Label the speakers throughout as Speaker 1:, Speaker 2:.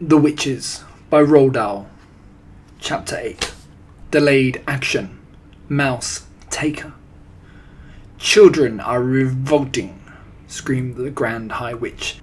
Speaker 1: The Witches by Roald Dahl. Chapter 8 Delayed Action Mouse Taker. Children are revolting, screamed the Grand High Witch.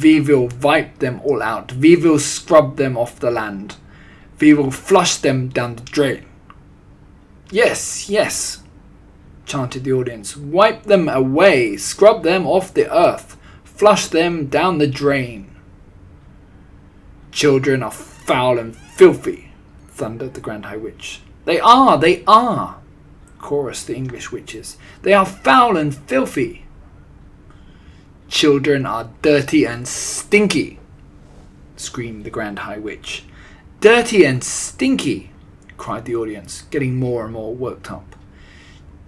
Speaker 1: We will wipe them all out. We will scrub them off the land. We will flush them down the drain. Yes, yes, chanted the audience. Wipe them away, scrub them off the earth, flush them down the drain. Children are foul and filthy, thundered the Grand High Witch. They are, they are, chorused the English witches. They are foul and filthy. Children are dirty and stinky, screamed the Grand High Witch. Dirty and stinky, cried the audience, getting more and more worked up.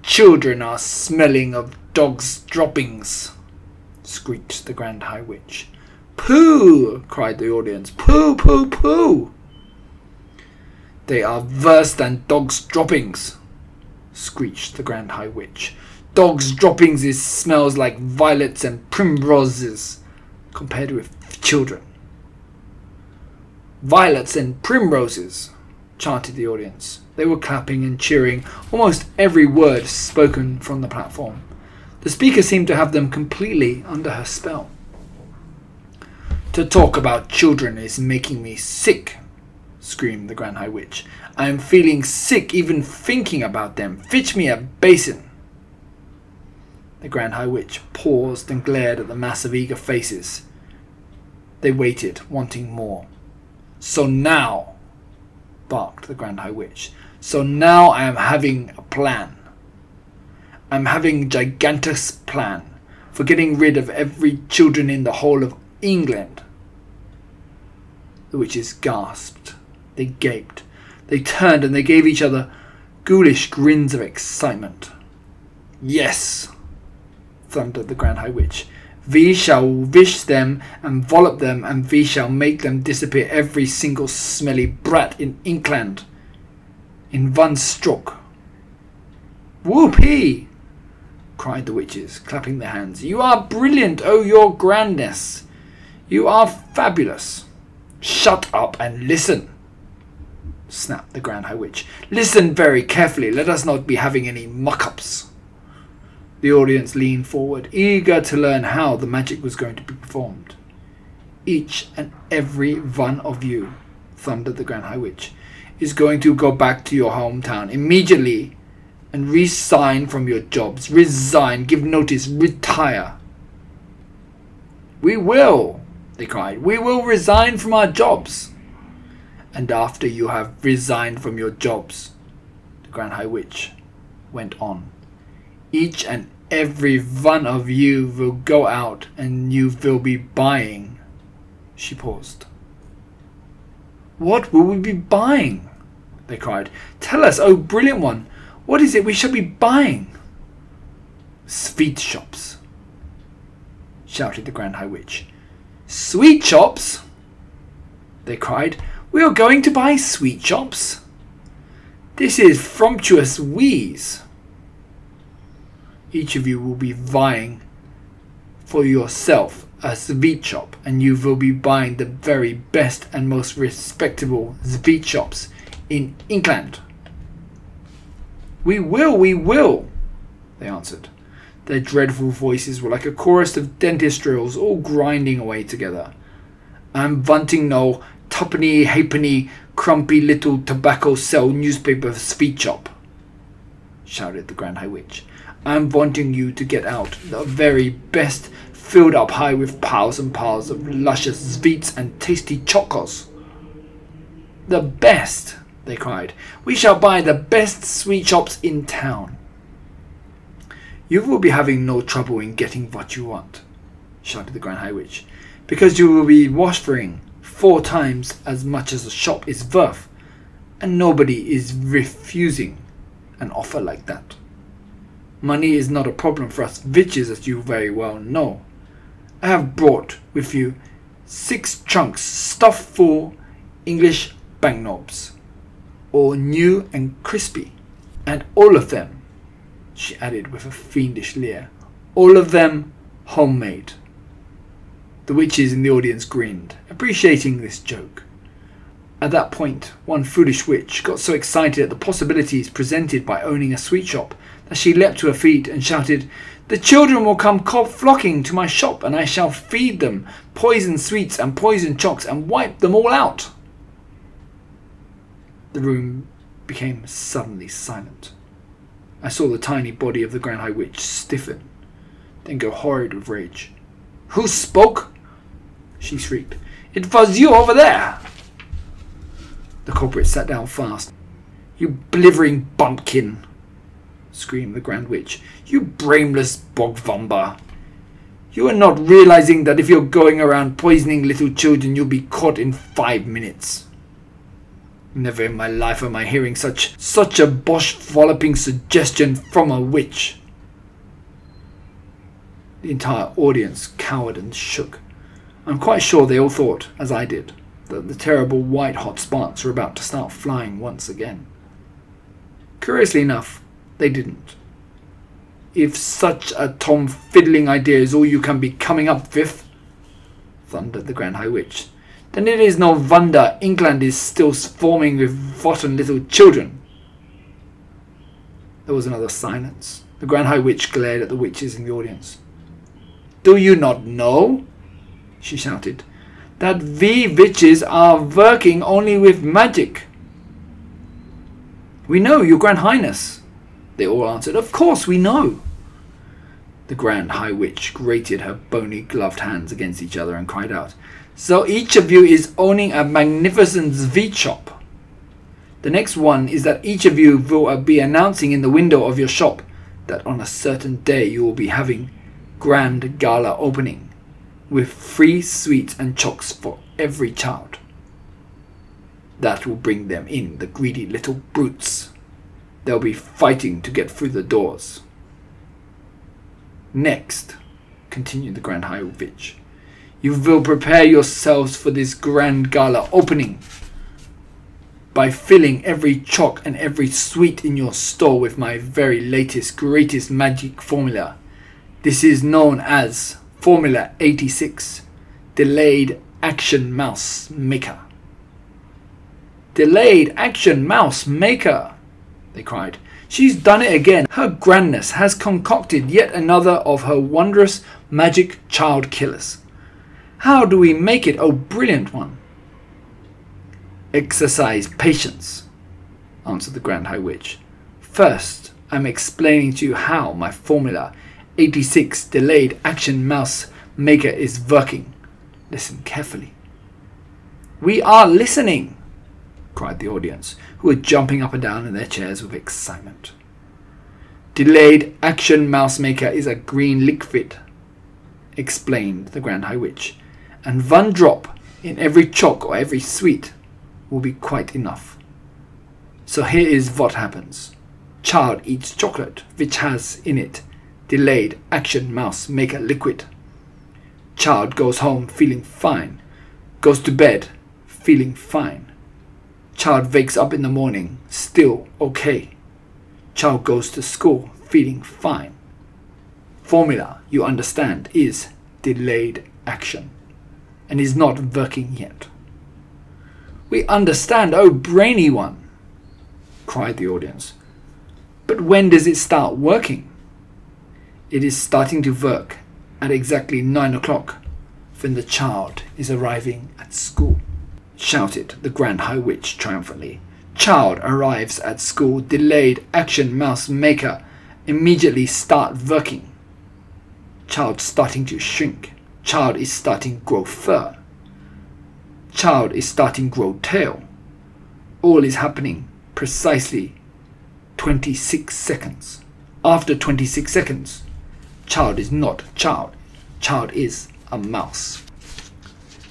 Speaker 1: Children are smelling of dogs' droppings, screeched the Grand High Witch. Pooh! cried the audience. Pooh, pooh, pooh! They are worse than dogs' droppings, screeched the Grand High Witch. Dogs' droppings is smells like violets and primroses compared with children. Violets and primroses, chanted the audience. They were clapping and cheering almost every word spoken from the platform. The speaker seemed to have them completely under her spell. To talk about children is making me sick, screamed the Grand High Witch. I am feeling sick even thinking about them. Fetch me a basin. The Grand High Witch paused and glared at the mass of eager faces. They waited, wanting more. So now, barked the Grand High Witch, so now I am having a plan. I'm having a gigantus plan for getting rid of every children in the whole of England. The witches gasped. They gaped. They turned and they gave each other ghoulish grins of excitement. Yes, thundered the Grand High Witch. We shall wish them and vollop them, and we shall make them disappear every single smelly brat in Inkland in one stroke. Whoopee! cried the witches, clapping their hands. You are brilliant, oh your grandness! You are fabulous! Shut up and listen! snapped the Grand High Witch. Listen very carefully, let us not be having any muck ups. The audience leaned forward, eager to learn how the magic was going to be performed. Each and every one of you, thundered the Grand High Witch, is going to go back to your hometown immediately and resign from your jobs. Resign, give notice, retire. We will, they cried. We will resign from our jobs. And after you have resigned from your jobs, the Grand High Witch went on. Each and every one of you will go out and you will be buying. She paused. What will we be buying? They cried. Tell us, oh brilliant one, what is it we shall be buying? Sweet shops, shouted the Grand High Witch. Sweet shops? They cried. We are going to buy sweet shops. This is frumptuous wheeze. Each of you will be vying for yourself a sweet shop, and you will be buying the very best and most respectable sweet shops in England. We will, we will, they answered. Their dreadful voices were like a chorus of dentist drills all grinding away together. I'm wanting no tuppenny, halfpenny, crumpy little tobacco sell newspaper speech shop, shouted the Grand High Witch. I'm wanting you to get out the very best, filled up high with piles and piles of luscious sweets and tasty chocos. The best, they cried. We shall buy the best sweet shops in town. You will be having no trouble in getting what you want, shouted the Grand High Witch, because you will be washing four times as much as a shop is worth, and nobody is refusing an offer like that. Money is not a problem for us witches, as you very well know. I have brought with you six trunks stuffed full English banknotes, all new and crispy, and all of them she added with a fiendish leer. All of them homemade. The witches in the audience grinned, appreciating this joke. At that point, one foolish witch got so excited at the possibilities presented by owning a sweet shop that she leapt to her feet and shouted, The children will come flocking to my shop, and I shall feed them poison sweets and poison chocks and wipe them all out. The room became suddenly silent. I saw the tiny body of the Grand High Witch stiffen, then go horrid with rage. Who spoke? She shrieked. It was you over there! The culprit sat down fast. You blithering bumpkin! screamed the Grand Witch. You brainless bogvumba! You are not realizing that if you're going around poisoning little children, you'll be caught in five minutes. Never in my life am I hearing such such a bosh walloping suggestion from a witch. The entire audience cowered and shook. I'm quite sure they all thought, as I did, that the terrible white hot sparks were about to start flying once again. Curiously enough, they didn't. If such a tom fiddling idea is all you can be coming up with, thundered the Grand High Witch, then it is no wonder England is still swarming with rotten little children. There was another silence. The Grand High Witch glared at the witches in the audience. Do you not know? she shouted. That we witches are working only with magic. We know, your Grand Highness, they all answered. Of course we know. The Grand High Witch grated her bony gloved hands against each other and cried out, so each of you is owning a magnificent sweet shop. The next one is that each of you will uh, be announcing in the window of your shop that on a certain day you will be having grand gala opening with free sweets and chocks for every child. That will bring them in, the greedy little brutes. They'll be fighting to get through the doors. Next, continued the Grand High Witch, you will prepare yourselves for this grand gala opening by filling every chalk and every sweet in your store with my very latest, greatest magic formula. This is known as Formula 86 Delayed Action Mouse Maker. Delayed Action Mouse Maker, they cried. She's done it again. Her grandness has concocted yet another of her wondrous magic child killers. How do we make it, oh brilliant one? Exercise patience, answered the Grand High Witch. First, I'm explaining to you how my formula 86 delayed action mouse maker is working. Listen carefully. We are listening, cried the audience, who were jumping up and down in their chairs with excitement. Delayed action mouse maker is a green liquid, explained the Grand High Witch and one drop in every chalk or every sweet will be quite enough. So here is what happens. Child eats chocolate which has in it delayed action mouse maker liquid. Child goes home feeling fine, goes to bed feeling fine. Child wakes up in the morning still okay. Child goes to school feeling fine. Formula, you understand, is delayed action and is not working yet. We understand, oh brainy one, cried the audience. But when does it start working? It is starting to work at exactly nine o'clock when the child is arriving at school, shouted the Grand High Witch triumphantly. Child arrives at school, delayed action mouse maker immediately start working. Child starting to shrink. Child is starting grow fur. Child is starting grow tail. All is happening precisely 26 seconds. After 26 seconds, child is not child. Child is a mouse.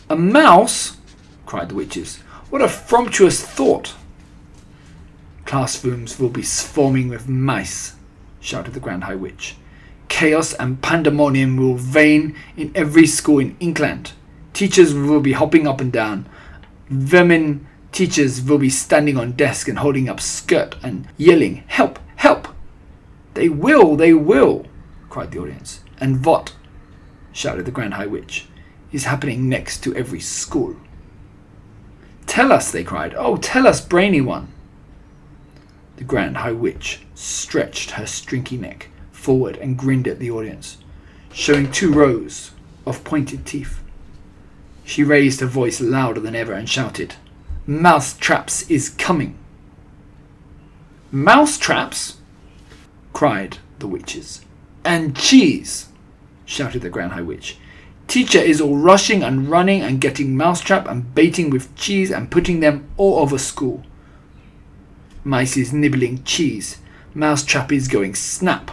Speaker 1: A mouse? cried the witches. What a frumptuous thought! Classrooms will be swarming with mice, shouted the Grand High Witch. Chaos and pandemonium will reign in every school in England. Teachers will be hopping up and down. Vermin teachers will be standing on desk and holding up skirt and yelling, Help! Help! They will! They will! cried the audience. And what? shouted the Grand High Witch. is happening next to every school. Tell us, they cried. Oh, tell us, brainy one. The Grand High Witch stretched her stringy neck forward and grinned at the audience, showing two rows of pointed teeth. She raised her voice louder than ever and shouted, Mouse traps is coming. Mouse traps? cried the witches. And cheese, shouted the Grand High Witch. Teacher is all rushing and running and getting mousetrap and baiting with cheese and putting them all over school. Mice is nibbling cheese. Mousetrap is going snap.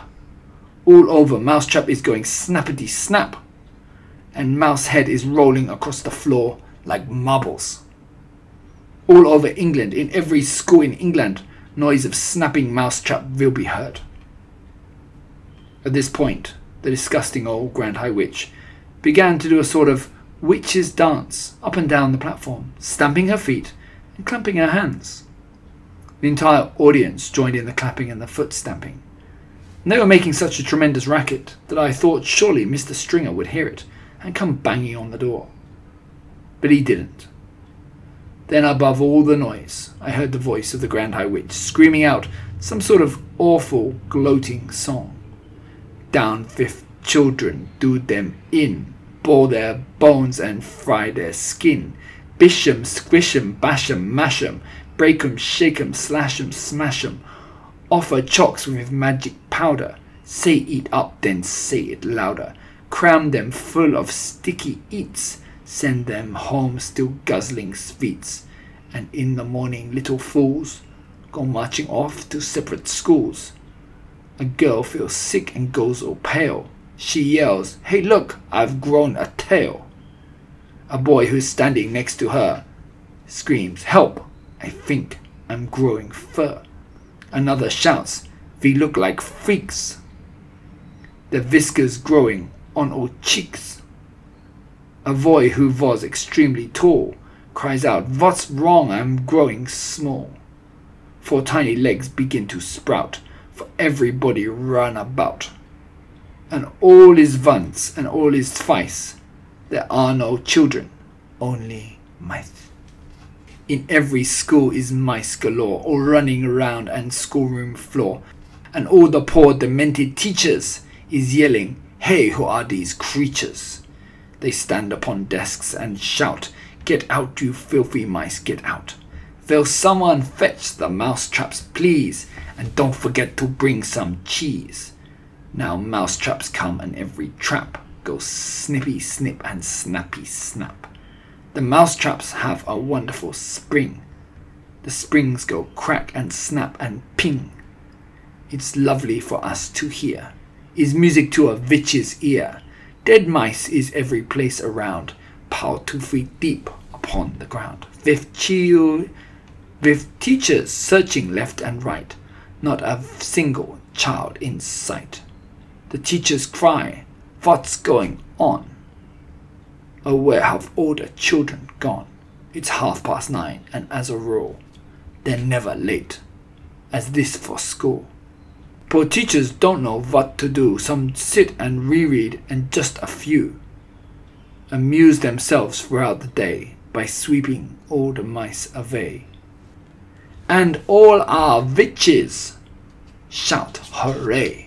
Speaker 1: All over, Mousetrap is going snappity snap. And Mousehead is rolling across the floor like marbles. All over England, in every school in England, noise of snapping mousetrap will be heard. At this point, the disgusting old Grand High Witch began to do a sort of witch's dance up and down the platform, stamping her feet and clapping her hands. The entire audience joined in the clapping and the foot stamping. And they were making such a tremendous racket that I thought surely Mr. Stringer would hear it and come banging on the door. But he didn't. Then, above all the noise, I heard the voice of the Grand High Witch screaming out some sort of awful, gloating song. Down fifth children, do them in, bore their bones and fry their skin. Bish 'em, squish 'em, bash 'em, mash 'em, Offer chalks with magic powder. Say eat up, then say it louder. Cram them full of sticky eats. Send them home still guzzling sweets. And in the morning, little fools go marching off to separate schools. A girl feels sick and goes all pale. She yells, Hey, look, I've grown a tail. A boy who's standing next to her screams, Help! I think I'm growing fur. Another shouts, We look like freaks. The whiskers growing on all cheeks. A boy who was extremely tall cries out, What's wrong? I'm growing small. Four tiny legs begin to sprout, for everybody run about and all is once and all is twice. There are no children, only mice. In every school is mice galore, all running around and schoolroom floor, and all the poor demented teachers is yelling, Hey, who are these creatures? They stand upon desks and shout, Get out, you filthy mice, get out. Will someone fetch the mouse traps, please? And don't forget to bring some cheese. Now mousetraps come and every trap goes snippy snip and snappy snap. The mousetraps have a wonderful spring. The springs go crack and snap and ping. It's lovely for us to hear. Is music to a witch's ear. Dead mice is every place around, piled two feet deep upon the ground. With chill, with teachers searching left and right, not a single child in sight. The teachers cry, What's going on? Where have all the children gone? It's half past nine, and as a rule, they're never late, as this for school. Poor teachers don't know what to do. Some sit and reread, and just a few amuse themselves throughout the day by sweeping all the mice away. And all our witches shout hooray!